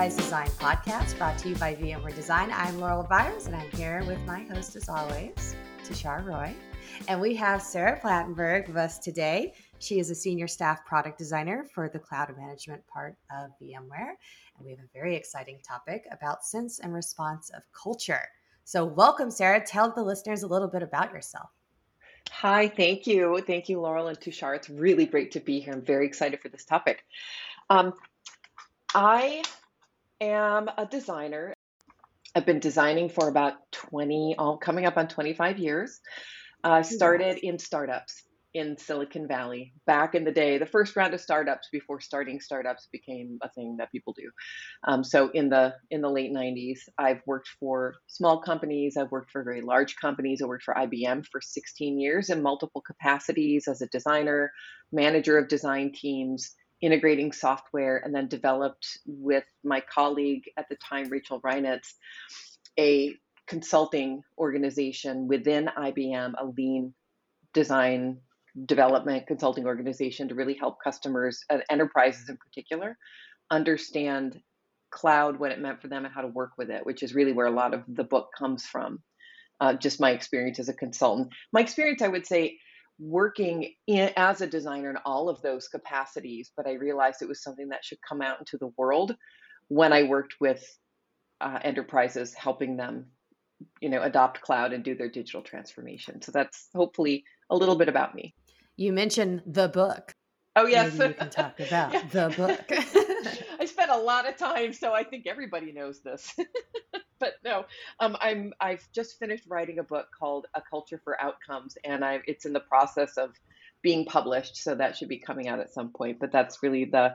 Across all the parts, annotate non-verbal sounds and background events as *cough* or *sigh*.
Design Podcast brought to you by VMware Design. I'm Laurel Byers, and I'm here with my host, as always, Tushar Roy. And we have Sarah Plantenberg with us today. She is a senior staff product designer for the cloud management part of VMware. And we have a very exciting topic about sense and response of culture. So, welcome, Sarah. Tell the listeners a little bit about yourself. Hi, thank you. Thank you, Laurel and Tushar. It's really great to be here. I'm very excited for this topic. Um, I am a designer. I've been designing for about 20, all coming up on 25 years. I uh, started in startups in Silicon Valley back in the day, the first round of startups before starting startups became a thing that people do. Um, so in the in the late 90s, I've worked for small companies. I've worked for very large companies. I worked for IBM for 16 years in multiple capacities as a designer, manager of design teams, integrating software, and then developed with my colleague at the time, Rachel Reinitz, a consulting organization within IBM, a lean design development consulting organization to really help customers and enterprises in particular understand cloud, what it meant for them, and how to work with it, which is really where a lot of the book comes from. Uh, just my experience as a consultant. My experience, I would say, working in, as a designer in all of those capacities, but I realized it was something that should come out into the world when I worked with uh, enterprises, helping them, you know, adopt cloud and do their digital transformation. So that's hopefully a little bit about me. You mentioned the book. Oh yes, Maybe you can talk *laughs* about yeah. the book. *laughs* I spent a lot of time, so I think everybody knows this. *laughs* but no, um, I'm I've just finished writing a book called A Culture for Outcomes, and I it's in the process of being published, so that should be coming out at some point. But that's really the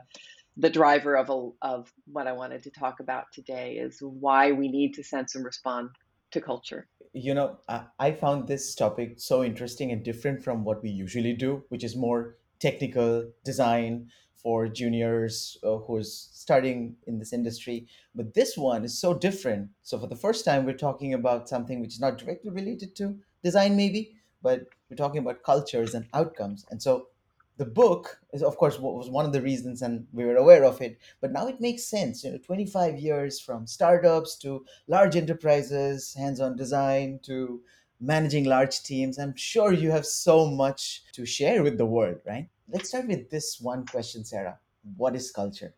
the driver of a, of what I wanted to talk about today is why we need to sense and respond to culture. You know, I, I found this topic so interesting and different from what we usually do, which is more technical design for juniors uh, who's starting in this industry. But this one is so different. So for the first time, we're talking about something which is not directly related to design, maybe, but we're talking about cultures and outcomes. And so the book is of course what was one of the reasons and we were aware of it but now it makes sense you know 25 years from startups to large enterprises hands-on design to managing large teams i'm sure you have so much to share with the world right let's start with this one question sarah what is culture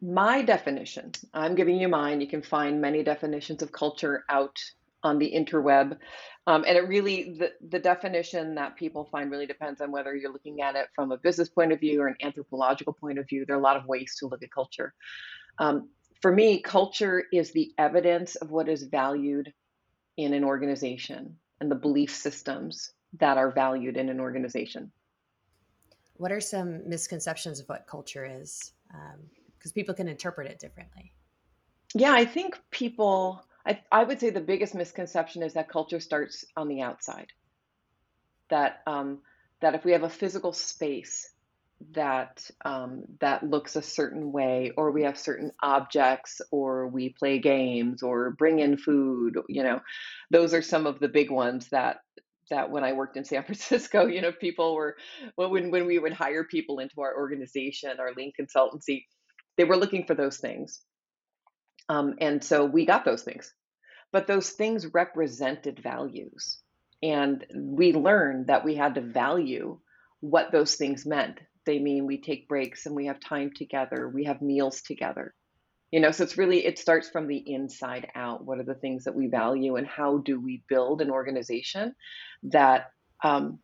my definition i'm giving you mine you can find many definitions of culture out on the interweb. Um, and it really, the, the definition that people find really depends on whether you're looking at it from a business point of view or an anthropological point of view. There are a lot of ways to look at culture. Um, for me, culture is the evidence of what is valued in an organization and the belief systems that are valued in an organization. What are some misconceptions of what culture is? Because um, people can interpret it differently. Yeah, I think people I, I would say the biggest misconception is that culture starts on the outside. That um, that if we have a physical space that um, that looks a certain way, or we have certain objects, or we play games, or bring in food, you know, those are some of the big ones that that when I worked in San *laughs* Francisco, you know, people were when when we would hire people into our organization, our lean consultancy, they were looking for those things. Um, and so we got those things. But those things represented values. And we learned that we had to value what those things meant. They mean we take breaks and we have time together, we have meals together. You know, so it's really, it starts from the inside out. What are the things that we value and how do we build an organization that, um,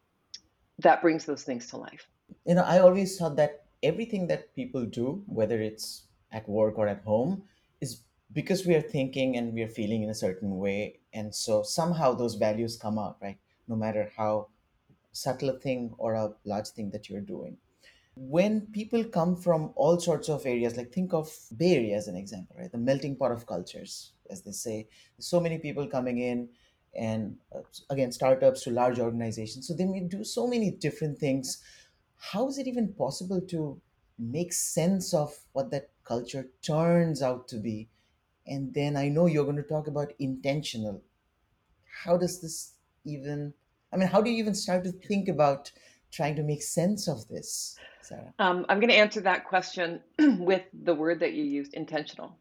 that brings those things to life? You know, I always thought that everything that people do, whether it's at work or at home, is because we are thinking and we are feeling in a certain way and so somehow those values come out right no matter how subtle a thing or a large thing that you're doing when people come from all sorts of areas like think of bay area as an example right? The melting pot of cultures as they say. So many people coming in and uh, again startups to large organizations. So they may do so many different things. How is it even possible to make sense of what that culture turns out to be? And then i know you're going to talk about intentional. How does this even i mean how do you even start to think about trying to make sense of this, Sarah? Um, I'm going to answer that question *clears throat* with the word that you used intentional.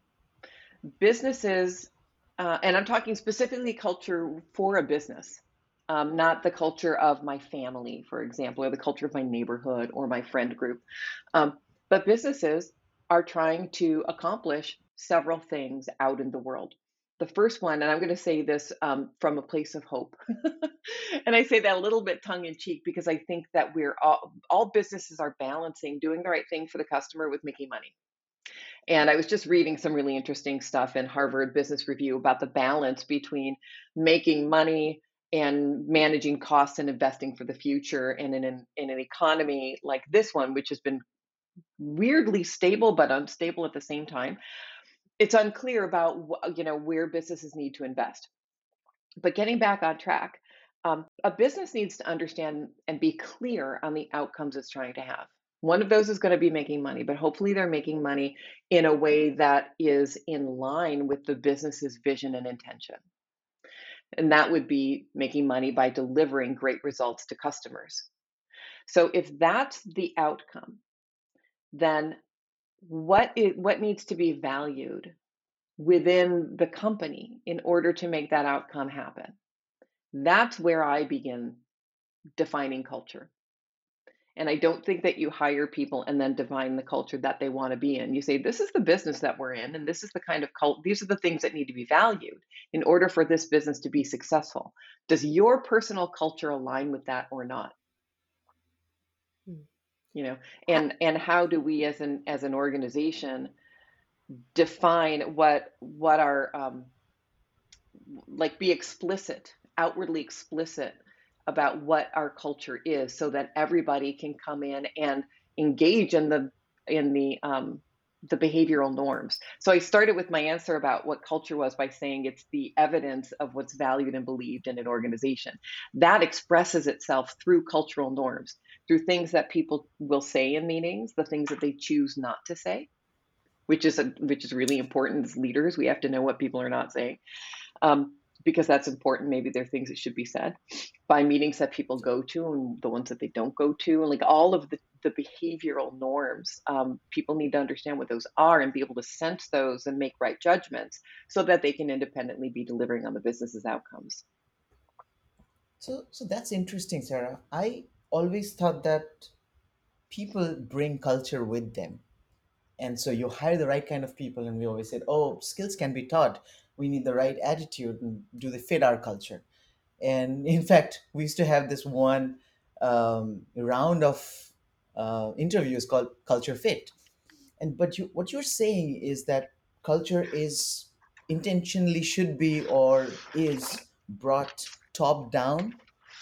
Businesses, uh, and I'm talking specifically culture for a business, um, not the culture of my family, for example, or the culture of my neighborhood or my friend group. Um, but businesses are trying to accomplish several things out in the world. The first one, and I'm going to say this um, from a place of hope, *laughs* and I say that a little bit tongue in cheek because I think that we're all, all businesses are balancing doing the right thing for the customer with making money. And I was just reading some really interesting stuff in Harvard Business Review about the balance between making money and managing costs and investing for the future. And in an, in an economy like this one, which has been weirdly stable but unstable at the same time, it's unclear about you know where businesses need to invest. But getting back on track, um, a business needs to understand and be clear on the outcomes it's trying to have. One of those is going to be making money, but hopefully they're making money in a way that is in line with the business's vision and intention. And that would be making money by delivering great results to customers. So if that's the outcome, then what is what needs to be valued within the company in order to make that outcome happen? That's where I begin defining culture. And I don't think that you hire people and then define the culture that they want to be in. You say, this is the business that we're in, and this is the kind of cult, these are the things that need to be valued in order for this business to be successful. Does your personal culture align with that or not? You know, and and how do we as an as an organization define what what our um, like be explicit, outwardly explicit about what our culture is so that everybody can come in and engage in the in the um, the behavioral norms. So I started with my answer about what culture was by saying it's the evidence of what's valued and believed in an organization. That expresses itself through cultural norms, through things that people will say in meetings, the things that they choose not to say, which is a, which is really important as leaders. We have to know what people are not saying. Um, because that's important. Maybe there are things that should be said by meetings that people go to and the ones that they don't go to, and like all of the, the behavioral norms. Um, people need to understand what those are and be able to sense those and make right judgments so that they can independently be delivering on the business's outcomes. So, so that's interesting, Sarah. I always thought that people bring culture with them. And so you hire the right kind of people, and we always said, oh, skills can be taught. We need the right attitude and do they fit our culture? And *laughs* in fact we used to have this one um, round of uh, interviews called culture fit. And but you, what you're saying is that culture is intentionally should be or is brought top down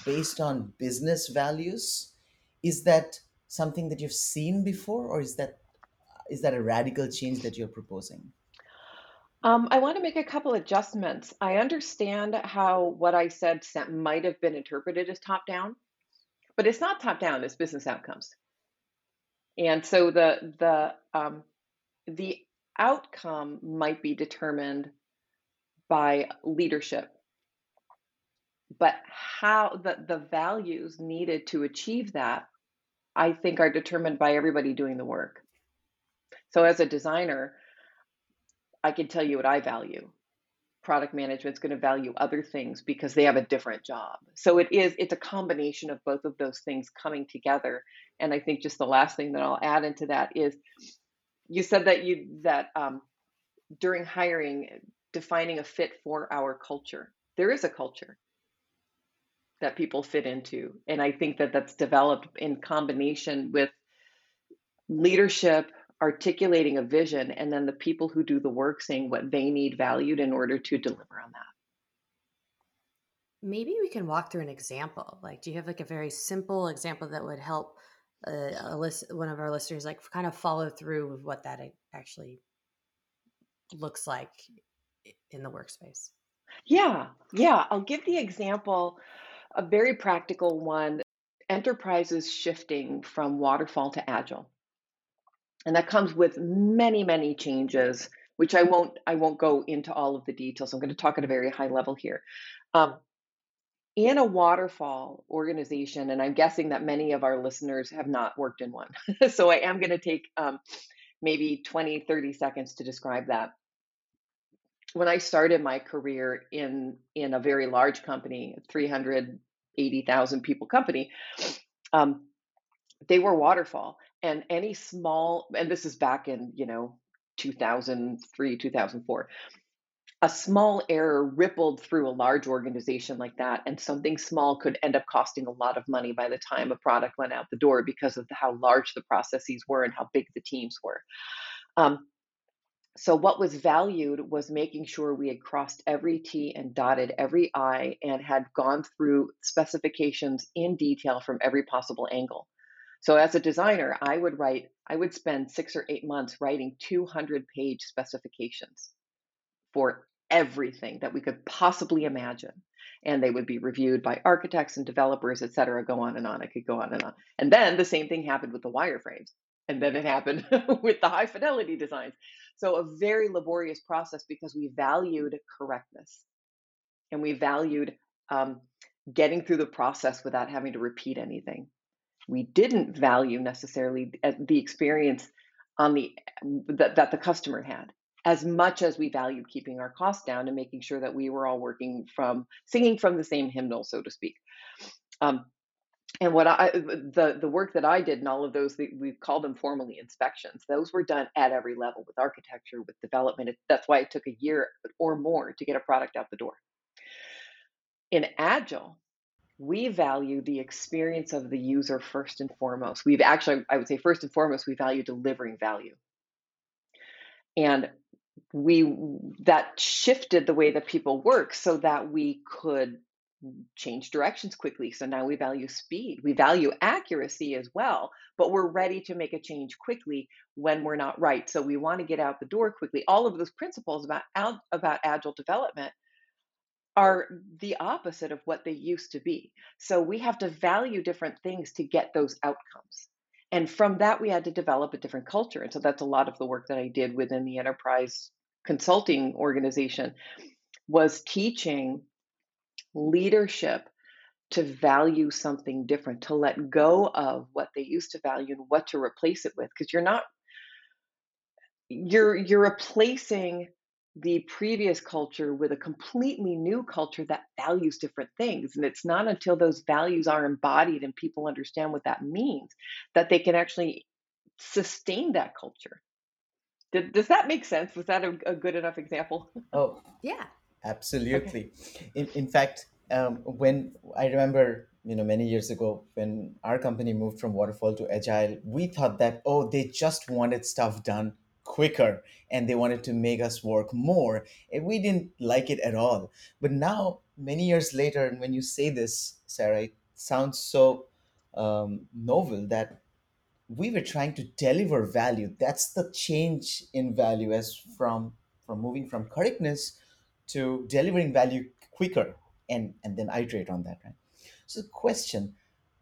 based on business values is that something that you've seen before or is that is that a radical change that you're proposing um, I want to make a couple adjustments. I understand how what I said might have been interpreted as top down, but it's not top down. It's business outcomes, and so the the um, the outcome might be determined by leadership, but how the the values needed to achieve that, I think, are determined by everybody doing the work. So as a designer, I can tell you what I value. Product management is going to value other things because they have a different job. So it is it's a combination of both of those things coming together. And I think just the last thing that I'll add into that is you said that you that um, during hiring defining a fit for our culture. There is a culture that people fit into, and I think that that's developed in combination with leadership articulating a vision and then the people who do the work saying what they need valued in order to deliver on that. Maybe we can walk through an example. Like do you have like a very simple example that would help uh, a list, one of our listeners like kind of follow through with what that actually looks like in the workspace? Yeah. Yeah. I'll give the example a very practical one enterprises shifting from waterfall to agile and that comes with many many changes which i won't i won't go into all of the details i'm going to talk at a very high level here um, in a waterfall organization, and I'm guessing that many of our listeners have not worked in one. *laughs* so I am going to take um, maybe 20, 30 seconds to describe that. When I started my career in in a very large company, 380,000 people company, um, they were waterfall, and any small, and this is back in you know 2003, 2004 a small error rippled through a large organization like that and something small could end up costing a lot of money by the time a product went out the door because of how large the processes were and how big the teams were. Um, so what was valued was making sure we had crossed every t and dotted every i and had gone through specifications in detail from every possible angle so as a designer i would write i would spend six or eight months writing 200 page specifications for everything that we could possibly imagine. And they would be reviewed by architects and developers, et cetera, go on and on. I could go on and on. And then the same thing happened with the wireframes. And then it happened *laughs* with the high fidelity designs. So a very laborious process because we valued correctness and we valued um, getting through the process without having to repeat anything. We didn't value necessarily uh, the experience on the that, that the customer had as much as we valued keeping our costs down and making sure that we were all working from singing from the same hymnal, so to speak. Um, and what I the the work that I did and all of those we call them formally inspections. Those were done at every level with architecture, with development. That's why it took a year or more to get a product out the door. In agile, we value the experience of the user first and foremost. We've actually, I would say, first and foremost, we value delivering value. And we that shifted the way that people work so that we could change directions quickly. So now we value speed. We value accuracy as well, but we're ready to make a change quickly when we're not right. So we want to get out the door quickly. All of those principles about about agile development are the opposite of what they used to be. So we have to value different things to get those outcomes. And from that, we had to develop a different culture. And so that's a lot of the work that I did within the enterprise consulting organization was teaching leadership to value something different, to let go of what they used to value and what to replace it with. Because you're not, you're you're replacing the previous culture with a completely new culture that values different things. And it's not until those values are embodied and people understand what that means that they can actually sustain that culture. Did, does that make sense? Was that a, a good enough example? Oh, yeah. Absolutely. In, in fact, um, when I remember, you know, many years ago when our company moved from waterfall to agile, we thought that, oh, they just wanted stuff done quicker and they wanted to make us work more. And we didn't like it at all. But now, many years later, and when you say this, Sarah, it sounds so um, novel that we were trying to deliver value. That's the change in value as from from moving from correctness to delivering value quicker and and then iterate on that, right? So question,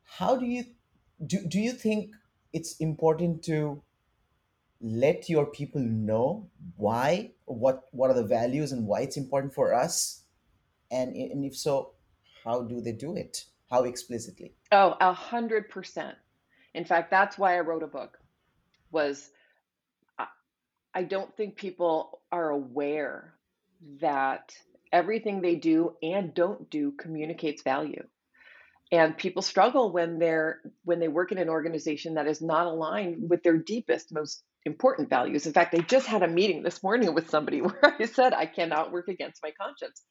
how do you do, do you think it's important to let your people know why what what are the values and why it's important for us? And, and if so how do they do it? How explicitly? Oh a hundred percent. In fact that's why i wrote a book was I don't think people are aware that everything they do and don't do communicates value and people struggle when they're when they work in an organization that is not aligned with their deepest most important values. In fact, I just had a meeting this morning with somebody *laughs* where I said, I cannot work against my conscience.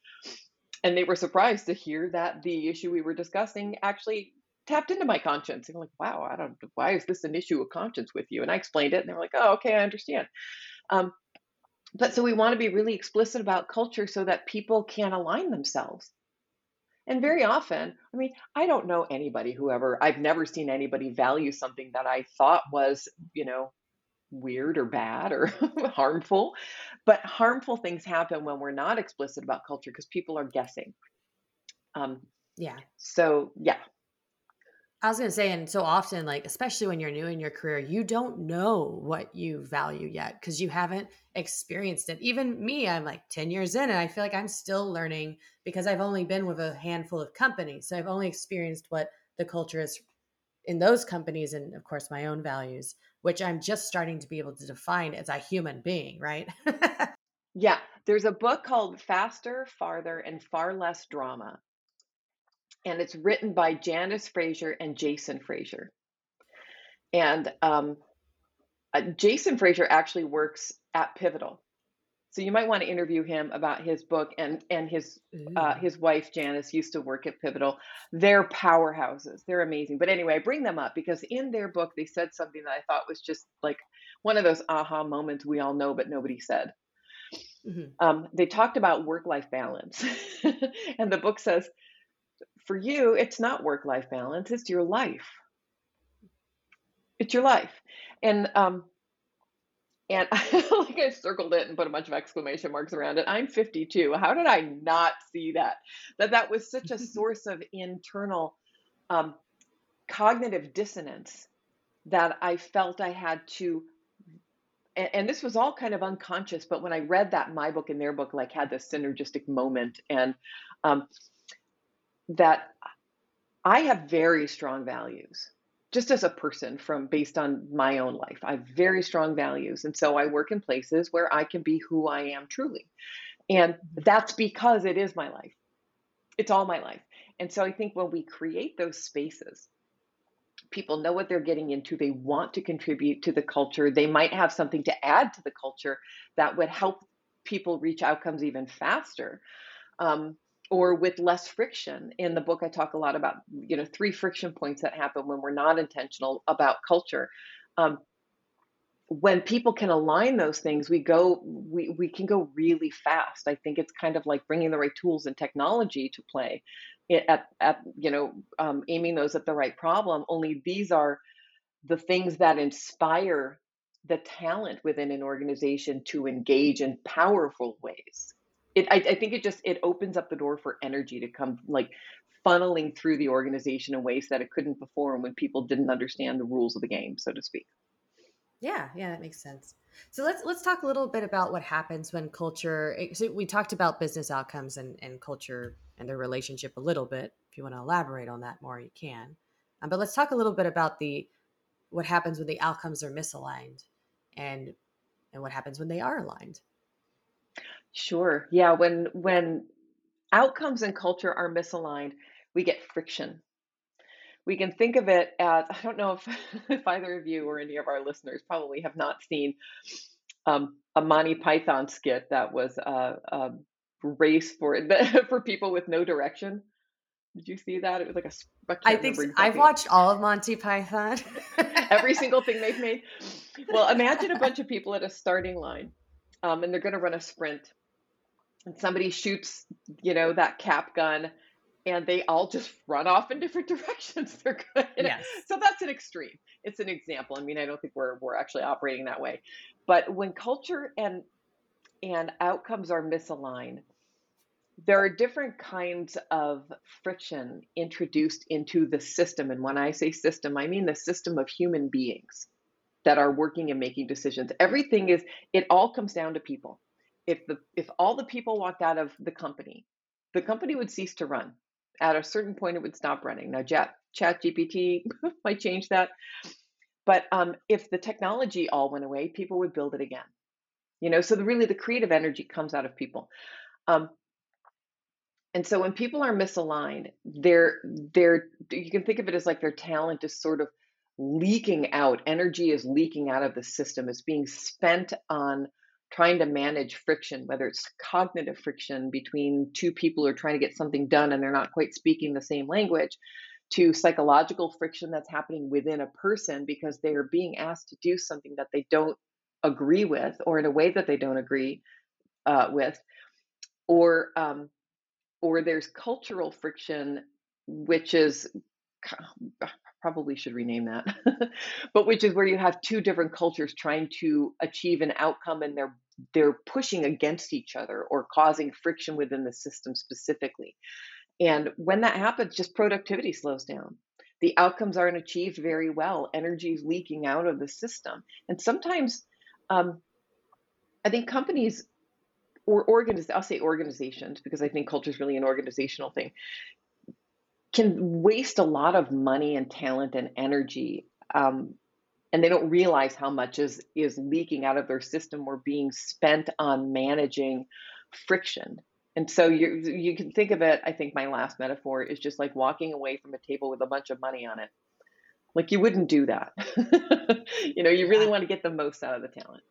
And they were surprised to hear that the issue we were discussing actually tapped into my conscience. And like, wow, I don't, why is this an issue of conscience with you? And I explained it and they were like, oh, okay, I understand. Um, but so we want to be really explicit about culture so that people can align themselves. And very often, I mean, I don't know anybody who ever, I've never seen anybody value something that I thought was, you know, weird or bad or *laughs* harmful. But harmful things happen when we're not explicit about culture because people are guessing. Um, yeah. So, yeah. I was going to say, and so often, like, especially when you're new in your career, you don't know what you value yet because you haven't experienced it. Even me, I'm like 10 years in, and I feel like I'm still learning because I've only been with a handful of companies. So I've only experienced what the culture is in those companies and, of course, my own values, which I'm just starting to be able to define as a human being, right? *laughs* yeah. There's a book called Faster, Farther, and Far Less Drama and it's written by Janice Fraser and Jason Fraser. And um, uh, Jason Fraser actually works at Pivotal, so you might want to interview him about his book. And and his uh, his wife Janice used to work at Pivotal. They're powerhouses. They're amazing. But anyway, I bring them up because in their book they said something that I thought was just like one of those aha moments we all know but nobody said. Mm-hmm. Um, they talked about work life balance, *laughs* and the book says for you, it's not work life balance, it's your life. It's your life. And um and *laughs* like I circled it and put a bunch of exclamation marks around it. I'm 52. How did I not see that? That that was such a *laughs* source of internal um, cognitive dissonance that I felt I had to and, and, this was all kind of unconscious, but when I read that my book and their book like had this synergistic moment and um, that I have very strong values just as a person from based on my own life. I have very strong values. And so I work in places where I can be who I am truly. And mm-hmm. that's because it is my life. It's all my life. And so I think when we create those spaces, people know what they're getting into. They want to contribute to the culture. They might have something to add to the culture that would help people reach outcomes even faster. Um, or with less friction. In the book, I talk a lot about you know three friction points that happen when we're not intentional about culture. Um, when people can align those things, we go we we can go really fast. I think it's kind of like bringing the right tools and technology to play at at you know um, aiming those at the right problem. Only these are the things that inspire the talent within an organization to engage in powerful ways it I, I think it just it opens up the door for energy to come like funneling through the organization in ways that it couldn't before when people didn't understand the rules of the game so to speak. Yeah yeah that makes sense. So let's let's talk a little bit about what happens when culture eh, so we talked about business outcomes and, and culture and their relationship a little bit. If you want to elaborate on that more you can. Um, but let's talk a little bit about the what happens when the outcomes are misaligned and and what happens when they are aligned Sure. Yeah, when when outcomes and culture are misaligned, we get friction. We can think of it as I don't know if *laughs* if either of you or any of our listeners probably have not seen um, a Monty Python skit that was a, a race for *laughs* for people with no direction. Did you see that? It was like a. I, I think. I've watched all of Monty Python. *laughs* Every single thing they've made. Well, imagine a bunch of people at a starting line, um, and they're going to run a sprint, and somebody shoots, you know, that cap gun and they all just run off in different *laughs* directions. They're good. Yes. So that's an extreme. It's an example. I mean, I don't think we're we're actually operating that way. But when culture and and outcomes are misaligned, there are different kinds of friction introduced into the system. And when I say system, I mean the system of human beings that are working and making decisions. Everything is, it all comes down to people if the if all the people walked out of the company, the company would cease to run. At a certain point, it would stop running. Now, Chat GPT *laughs* might change that, but um, if the technology all went away, people would build it again. You know, so the, really the creative energy comes out of people. Um, and so when people are misaligned, they're they're you can think of it as like their talent is sort of leaking out. Energy is leaking out of the system. It's being spent on trying to manage friction, whether it's cognitive friction between two people who are trying to get something done and they're not quite speaking the same language, to psychological friction that's happening within a person because they are being asked to do something that they don't agree with or in a way that they don't agree uh, with, or um, or there's cultural friction, which is probably should rename that, *laughs* but which is where you have two different cultures trying to achieve an outcome and they're they're pushing against each other or causing friction within the system specifically. And when that happens, just productivity slows down. the outcomes aren't achieved very well. Energy is leaking out of the system. And sometimes um, I think companies or organiz- I'll say organizations because I think culture is really an organizational thing, can waste a lot of money and talent and energy. Um, and they don't realize how much is is leaking out of their system or being spent on managing friction and so you you can think of it. I think my last metaphor is just like walking away from a table with a bunch of money on it. Like you wouldn't do that. *laughs* you know, you really want to get the most out of the talent.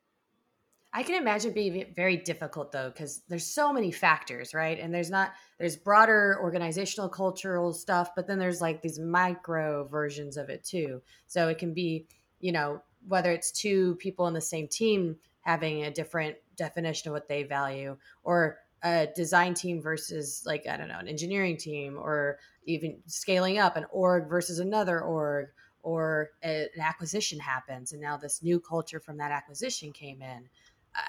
I can imagine being very difficult though, because there's so many factors, right? And there's not there's broader organizational cultural stuff, but then there's like these micro versions of it too. So it can be, you know, whether it's two people in the same team having a different definition of what they value, or a design team versus like I don't know an engineering team or even scaling up an org versus another org or a, an acquisition happens and now this new culture from that acquisition came in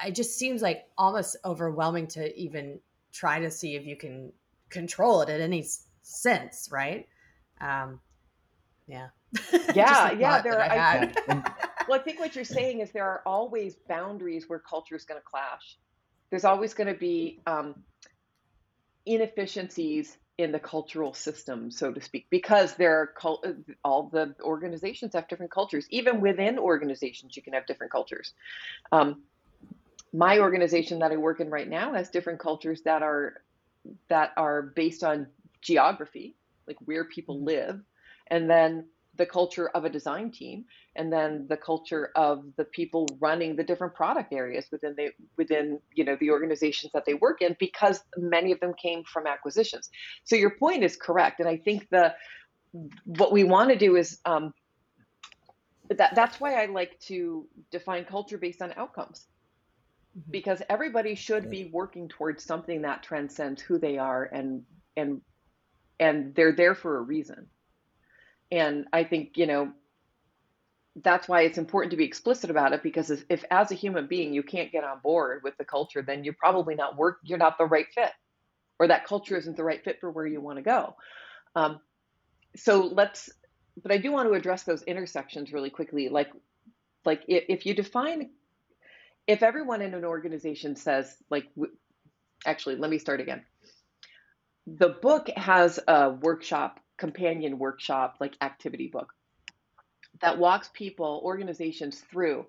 it just seems like almost overwhelming to even try to see if you can control it in any sense right um yeah *laughs* yeah yeah there are, I think, *laughs* well i think what you're saying is there are always boundaries where culture is going to clash there's always going to be um, inefficiencies in the cultural system, so to speak, because there are cult- all the organizations have different cultures. Even within organizations, you can have different cultures. Um, my organization that I work in right now has different cultures that are that are based on geography, like where people mm-hmm. live, and then the culture of a design team and then the culture of the people running the different product areas within the within you know the organizations that they work in because many of them came from acquisitions so your point is correct and i think the what we want to do is um, that that's why i like to define culture based on outcomes mm-hmm. because everybody should be working towards something that transcends who they are and and and they're there for a reason and I think, you know, that's why it's important to be explicit about it because if, if, as a human being you can't get on board with the culture, then you're probably not work you're not the right fit. Or that culture isn't the right fit for where you want to go. Um, so let's but I do want to address those intersections really quickly. Like like if, if you define if everyone in an organization says like actually let me start again. The book has a workshop companion workshop like activity book that walks people organizations through.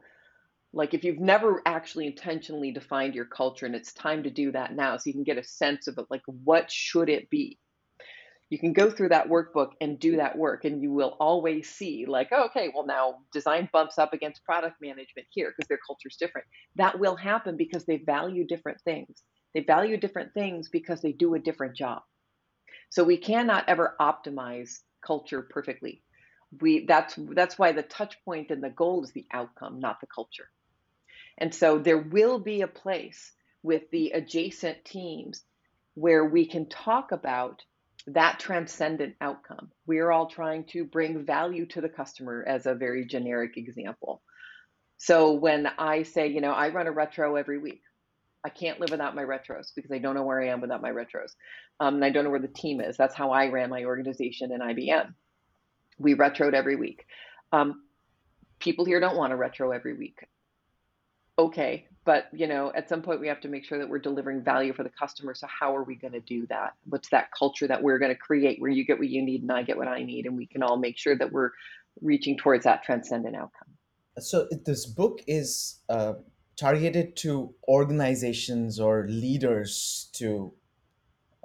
Like if you've never actually intentionally defined your culture and it's time to do that now so you can get a sense of it like what should it be you can go through that workbook and do that work and you will always see like oh, okay well now design bumps up against product management here because their culture is different that will happen because they value different things they value different things because they do a different job so we cannot ever optimize culture perfectly. We that's that's why the touch point and the goal is the outcome, not the culture. And so there will be a place with the adjacent teams where we can talk about that transcendent outcome. We're all trying to bring value to the customer as a very generic example. So when I say, you know, I run a retro every week, I can't live without my retros because I don't know where I am without my retros. Um, and I don't know where the team is. That's how I ran my organization in IBM. We retroed every week. Um, people here don't want to retro every week. Okay, but you know, at some point we have to make sure that we're delivering value for the customer. So how are we going to do that? What's that culture that we're going to create where you get what you need and I get what I need, and we can all make sure that we're reaching towards that transcendent outcome. So this book is. Uh targeted to organizations or leaders to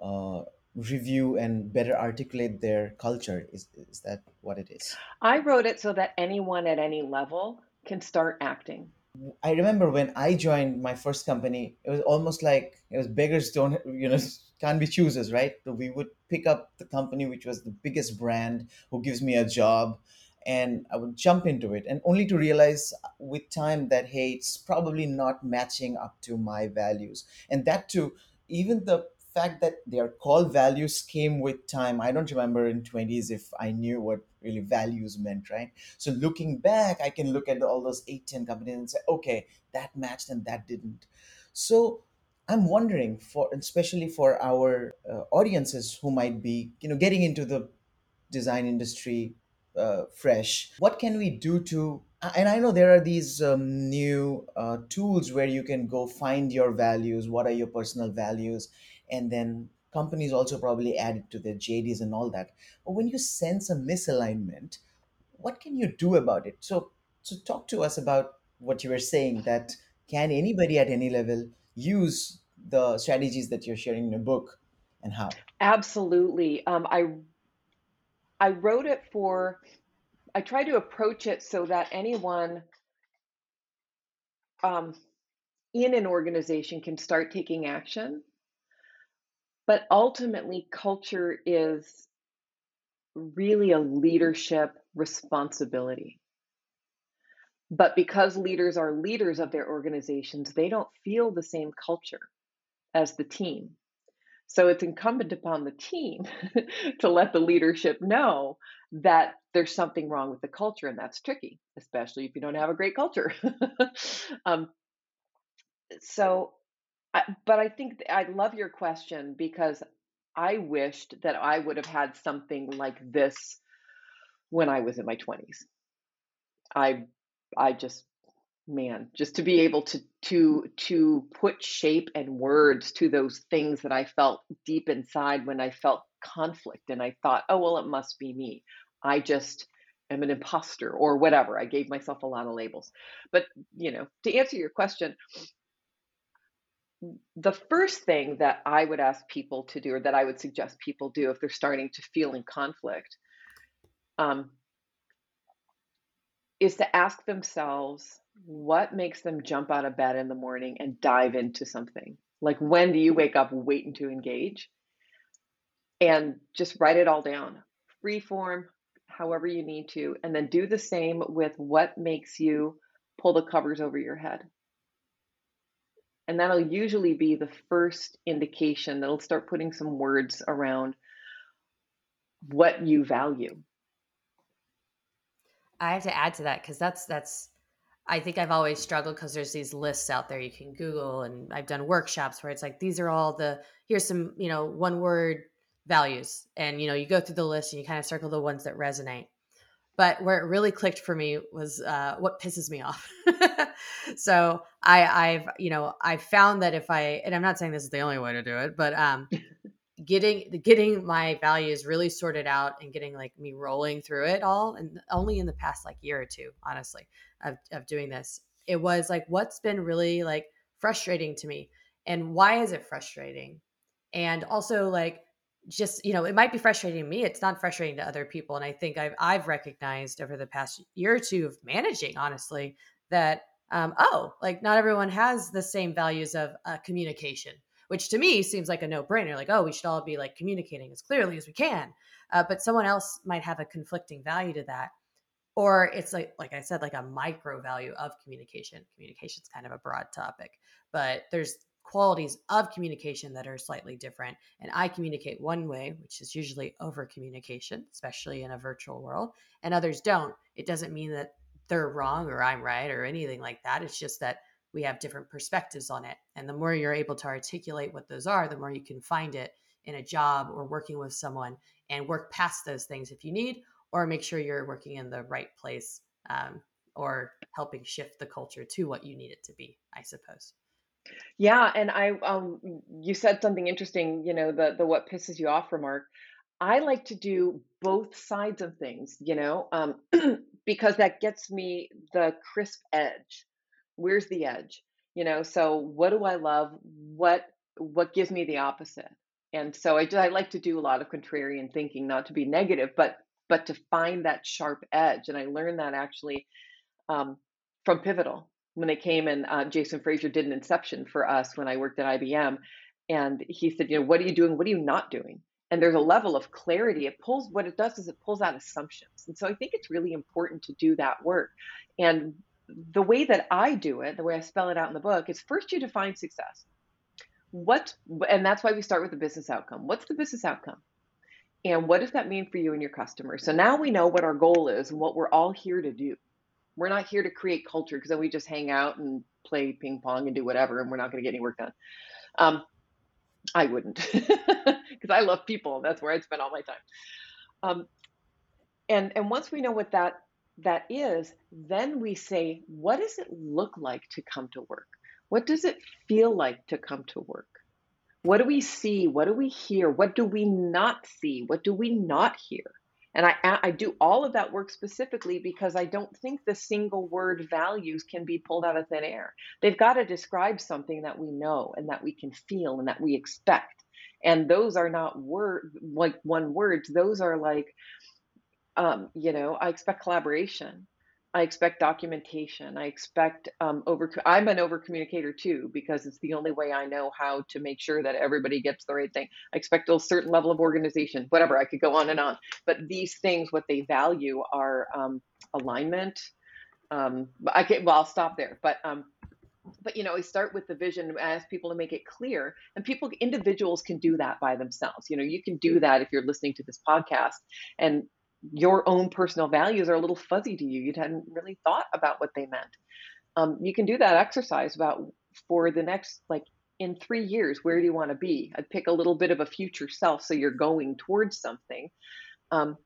uh, review and better articulate their culture. Is, is that what it is? I wrote it so that anyone at any level can start acting. I remember when I joined my first company, it was almost like it was beggars don't, *laughs* you know, can't be choosers, right? So we would pick up the company which was the biggest brand who gives me a job and I would jump into it, and only to realize with time that hey, it's probably not matching up to my values, and that too, even the fact that their call values came with time. I don't remember in 20s if I knew what really values meant, right? So looking back, I can look at all those eight, 10 companies and say, okay, that matched and that didn't. So I'm wondering for, especially for our uh, audiences who might be, you know, getting into the design industry uh, fresh. What can we do to? And I know there are these um, new uh, tools where you can go find your values. What are your personal values? And then companies also probably add it to their JDs and all that. But when you sense a misalignment, what can you do about it? So, so talk to us about what you were saying. That can anybody at any level use the strategies that you're sharing in your book, and how? Absolutely. Um, I I wrote it for, I try to approach it so that anyone um, in an organization can start taking action. But ultimately, culture is really a leadership responsibility. But because leaders are leaders of their organizations, they don't feel the same culture as the team. So it's incumbent upon the team *laughs* to let the leadership know that there's something wrong with the culture, and that's tricky, especially if you don't have a great culture. *laughs* um, so, But I think I love your question because I wished that I would have had something like this when I was in my 20s. I I just man just to be able to to to put shape and words to those things that i felt deep inside when i felt conflict and i thought oh well it must be me. I just am an imposter or whatever. I gave myself a lot of labels. But you know to answer your question the first thing that i would ask people to do or that i would suggest people do if they're starting to feel in conflict um, is to ask themselves what makes them jump out of bed in the morning and dive into something? Like, when do you wake up waiting to engage? And just write it all down, free form, however you need to. And then do the same with what makes you pull the covers over your head. And that'll usually be the first indication that'll start putting some words around what you value. I have to add to that because that's that's I think I've always struggled because there's these lists out there you can Google, and I've done workshops where it's like these are all the here's some you know one word values, and you know you go through the list and you kind of circle the ones that resonate. But where it really clicked for me was uh, what pisses me off. *laughs* so I, I've you know I found that if I and I'm not saying this is the only way to do it, but um, *laughs* getting getting my values really sorted out and getting like me rolling through it all and only in the past like year or two honestly of, of doing this it was like what's been really like frustrating to me and why is it frustrating and also like just you know it might be frustrating to me it's not frustrating to other people and i think i've i've recognized over the past year or two of managing honestly that um, oh like not everyone has the same values of uh, communication which to me seems like a no brainer. Like, oh, we should all be like communicating as clearly as we can. Uh, but someone else might have a conflicting value to that. Or it's like, like I said, like a micro value of communication. communication's kind of a broad topic, but there's qualities of communication that are slightly different. And I communicate one way, which is usually over communication, especially in a virtual world, and others don't. It doesn't mean that they're wrong or I'm right or anything like that. It's just that we have different perspectives on it. And the more you're able to articulate what those are, the more you can find it in a job or working with someone and work past those things if you need, or make sure you're working in the right place um, or helping shift the culture to what you need it to be, I suppose. Yeah, and I um you said something interesting, you know, the the what pisses you off remark. I like to do both sides of things, you know, um, *clears throat* because that gets me the crisp edge. Where's the edge? You know so what do i love? What what gives me the opposite? And so I, I like to do a lot of contrarian thinking not to be negative but but to find that sharp edge and i learned that actually um, from pivotal when they came and uh, jason fraser did an inception for us when i worked at ibm and he said you know what are you doing what are you not doing and there's a level of clarity it pulls what it does is it pulls out assumptions and so i think it's really important to do that work and the way that I do it, the way I spell it out in the book, is first you define success. What, and that's why we start with the business outcome. What's the business outcome? And what does that mean for you and your customers? So now we know what our goal is and what we're all here to do. We're not here to create culture because then we just hang out and play ping pong and do whatever, and we're not going to get any work done. Um, I wouldn't *laughs* because I love people. That's where I'd spend all my time. Um, and and once we know what that that is then we say what does it look like to come to work what does it feel like to come to work what do we see what do we hear what do we not see what do we not hear and I, I do all of that work specifically because I don't think the single word values can be pulled out of thin air. They've got to describe something that we know and that we can feel and that we expect. And those are not word like one words. Those are like, um, you know, I expect collaboration. I expect documentation. I expect um, over. I'm an over communicator too because it's the only way I know how to make sure that everybody gets the right thing. I expect a certain level of organization. Whatever. I could go on and on. But these things, what they value are um, alignment. Um, I can. Well, I'll stop there. But um, but you know, we start with the vision, ask people to make it clear, and people, individuals, can do that by themselves. You know, you can do that if you're listening to this podcast, and your own personal values are a little fuzzy to you. You hadn't really thought about what they meant. Um, you can do that exercise about for the next like in three years, where do you want to be? I'd pick a little bit of a future self so you're going towards something. Um,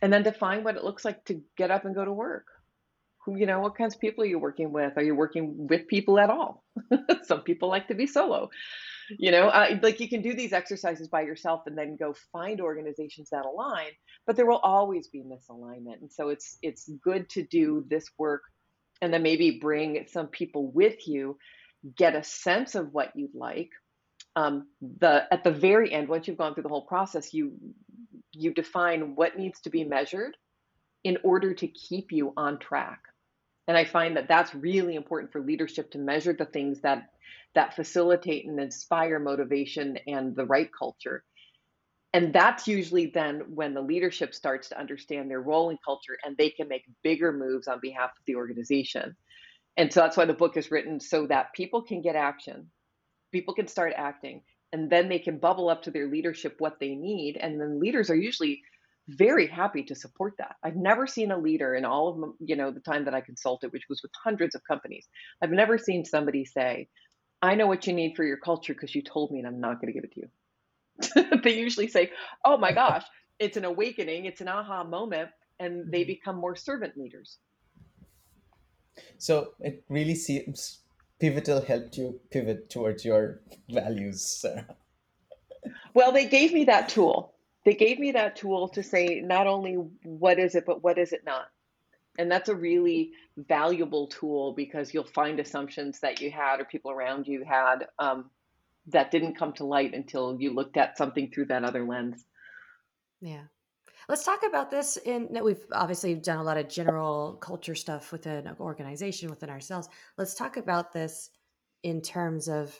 and then define what it looks like to get up and go to work. Who, you know, what kinds of people are you working with? Are you working with people at all? *laughs* Some people like to be solo you know uh, like you can do these exercises by yourself and then go find organizations that align but there will always be misalignment. And so it's it's good to do this work and then maybe bring some people with you get a sense of what you'd like. Um, the at the very end once you've gone through the whole process you you define what needs to be measured in order to keep you on track. And i find that that's really important for leadership to measure the things that that facilitate and inspire motivation and the right culture. And that's usually then when the leadership starts to understand their role in culture and they can make bigger moves on behalf of the organization. And so that's why the book is written so that people can get action, people can start acting, and then they can bubble up to their leadership what they need. And then leaders are usually very happy to support that. I've never seen a leader in all of you know the time that I consulted, which was with hundreds of companies. I've never seen somebody say, I know what you need for your culture because you told me and I'm not going to give it to you. *laughs* they usually say, Oh my gosh, it's an awakening, it's an aha moment, and they mm-hmm. become more servant leaders. So it really seems Pivotal helped you pivot towards your values, Sarah. Well, they gave me that tool. They gave me that tool to say not only what is it, but what is it not and that's a really valuable tool because you'll find assumptions that you had or people around you had um, that didn't come to light until you looked at something through that other lens. Yeah. Let's talk about this in we've obviously done a lot of general culture stuff within an organization within ourselves. Let's talk about this in terms of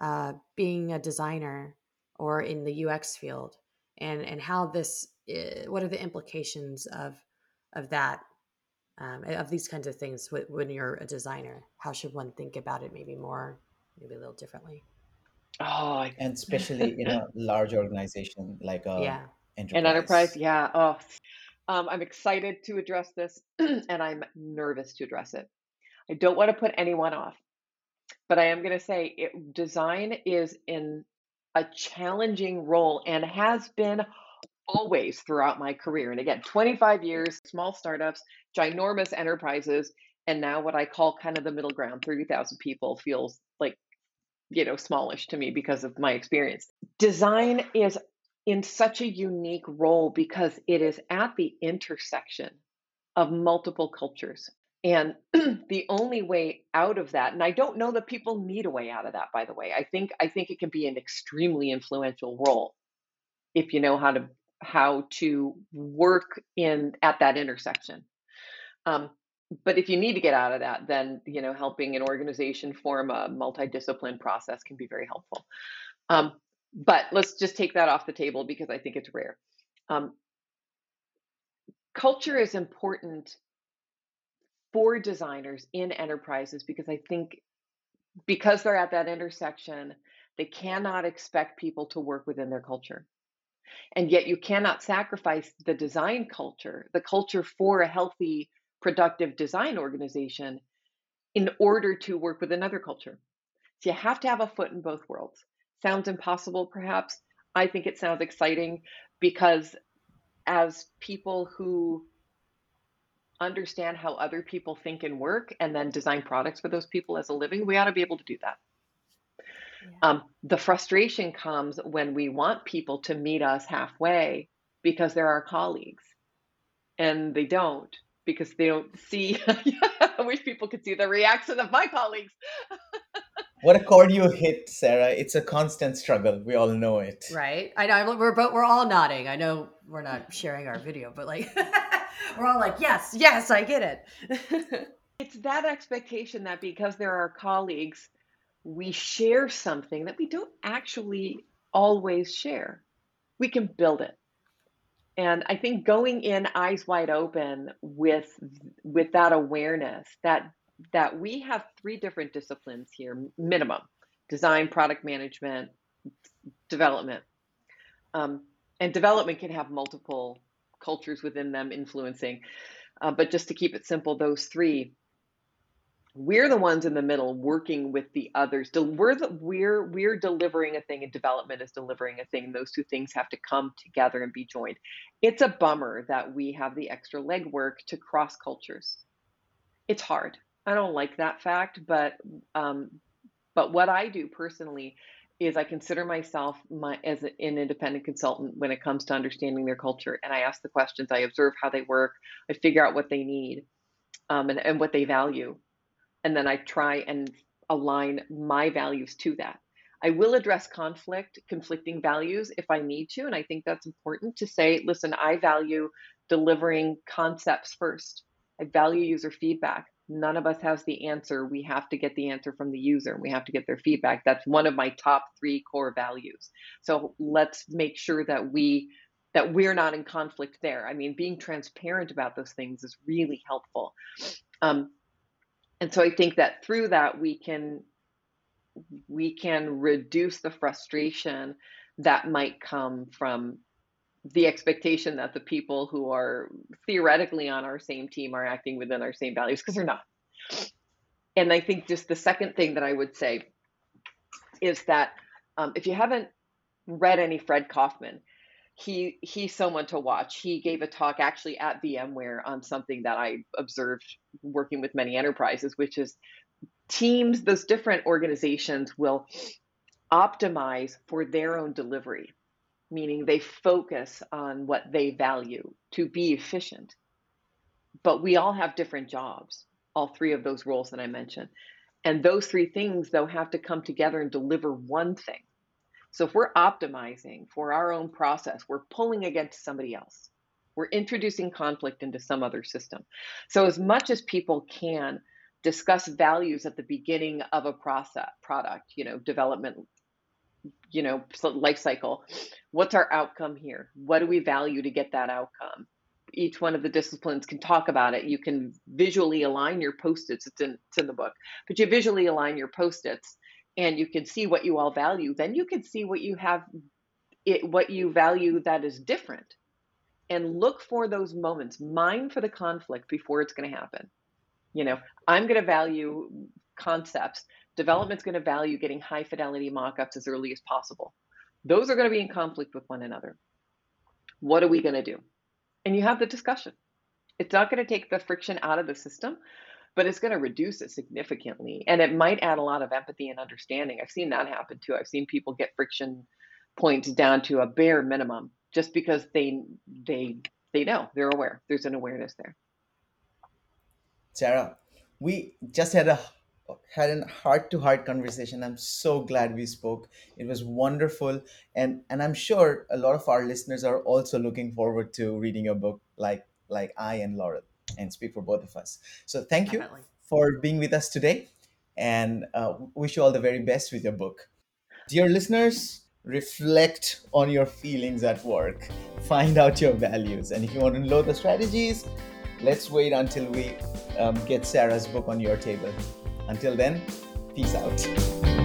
uh, being a designer or in the ux field and and how this uh, what are the implications of of that um, of these kinds of things when you're a designer how should one think about it maybe more maybe a little differently? Oh and especially in a *laughs* large organization like a yeah. Enterprise. an enterprise. yeah oh. Um, i'm excited to address this *clears throat* and i'm nervous to address it. I don't want to put anyone off but i am going to say it, design is in a challenging role and has been always throughout my career. And again, 25 years, small startups, ginormous enterprises, and now what I call kind of the middle ground, 30,000 people feels like, you know, smallish to me because of my experience. Design is in such a unique role because it is at the intersection of multiple cultures. And *clears throat* the only way out of that, and I don't know that people need a way out of that, by the way. I think I think it can be an extremely influential role if you know how to how to work in at that intersection. Um, but if you need to get out of that, then you know helping an organization form a multidiscipline process can be very helpful. Um, but let's just take that off the table because I think it's rare. Um, culture is important for designers in enterprises because I think because they're at that intersection, they cannot expect people to work within their culture. And yet you cannot sacrifice the design culture, the culture for a healthy, productive design organization in order to work with another culture. So you have to have a foot in both worlds. Sounds impossible, perhaps. I think it sounds exciting because as people who understand how other people think and work and then design products for those people as a living, we ought to be able to do that. Yeah. Um, the frustration comes when we want people to meet us halfway because they're our colleagues and they don't because they don't see. *laughs* I wish people could see the reaction of my colleagues. *laughs* what a chord you hit, Sarah. It's a constant struggle. We all know it. Right. I know. We're both, we're all nodding. I know we're not sharing our video, but like *laughs* we're all like, yes, yes, I get it. it's that expectation that because they're our colleagues, we share something that we don't actually always share. We can build it and i think going in eyes wide open with with that awareness that that we have three different disciplines here minimum design product management development um, and development can have multiple cultures within them influencing uh, but just to keep it simple those three we're the ones in the middle working with the others. We're the, we're we're delivering a thing and development is delivering a thing. Those two things have to come together and be joined. It's a bummer that we have the extra legwork to cross cultures. It's hard. I don't like that fact but um, but what i do personally is i consider myself my as an independent consultant when it comes to understanding their culture and i ask the questions i observe how they work i figure out what they need um, and, and what they value and then I try and align my values to that. I will address conflict, conflicting values if I need to. And I think that's important to say, listen, I value delivering concepts first. I value user feedback. None of us has the answer. We have to get the answer from the user and we have to get their feedback. That's one of my top three core values. So let's make sure that we that we're not in conflict there. I mean, being transparent about those things is really helpful. Um, and so i think that through that we can we can reduce the frustration that might come from the expectation that the people who are theoretically on our same team are acting within our same values because they're not. And i think just the second thing that i would say is that um, if you haven't read any Fred Kofman he he's someone to watch. He gave a talk actually at VMware on something that I observed working with many enterprises, which is teams, those different organizations will optimize for their own delivery, meaning they focus on what they value to be efficient. But we all have different jobs, all three of those roles that I mentioned. And those three things, though, have to come together and deliver one thing. So if we're optimizing for our own process, we're pulling against somebody else. We're introducing conflict into some other system. So as much as people can discuss values at the beginning of a process product, you know, development you know life cycle what's our outcome here what do we value to get that outcome each one of the disciplines can talk about it you can visually align your post-its it's in, it's in the book but you visually align your post-its and you can see what you all value, then you can see what you have, it, what you value that is different. And look for those moments, mine for the conflict before it's going to happen. You know, I'm going to value concepts. Development's going to value getting high fidelity mockups as early as possible. Those are going to be in conflict with one another. What are we going to do? And you have the discussion. It's not going to take the friction out of the system, but it's going to reduce it significantly and it might add a lot of empathy and understanding. I've seen that happen too. I've seen people get friction points down to a bare minimum just because they they they know they're aware there's an awareness there. Sarah we just had a had a heart to heart conversation. I'm so glad we spoke. It was wonderful and and i'm sure a lot of our listeners are also looking forward to reading your book like like i and laurel and speak for both of us. So thank you Definitely. for being with us today and uh, wish you all the very best with your book. Dear listeners, reflect on your feelings at work, find out your values, and if you want to know the strategies, let's wait until we um, get Sarah's book on your table. Until then, peace out.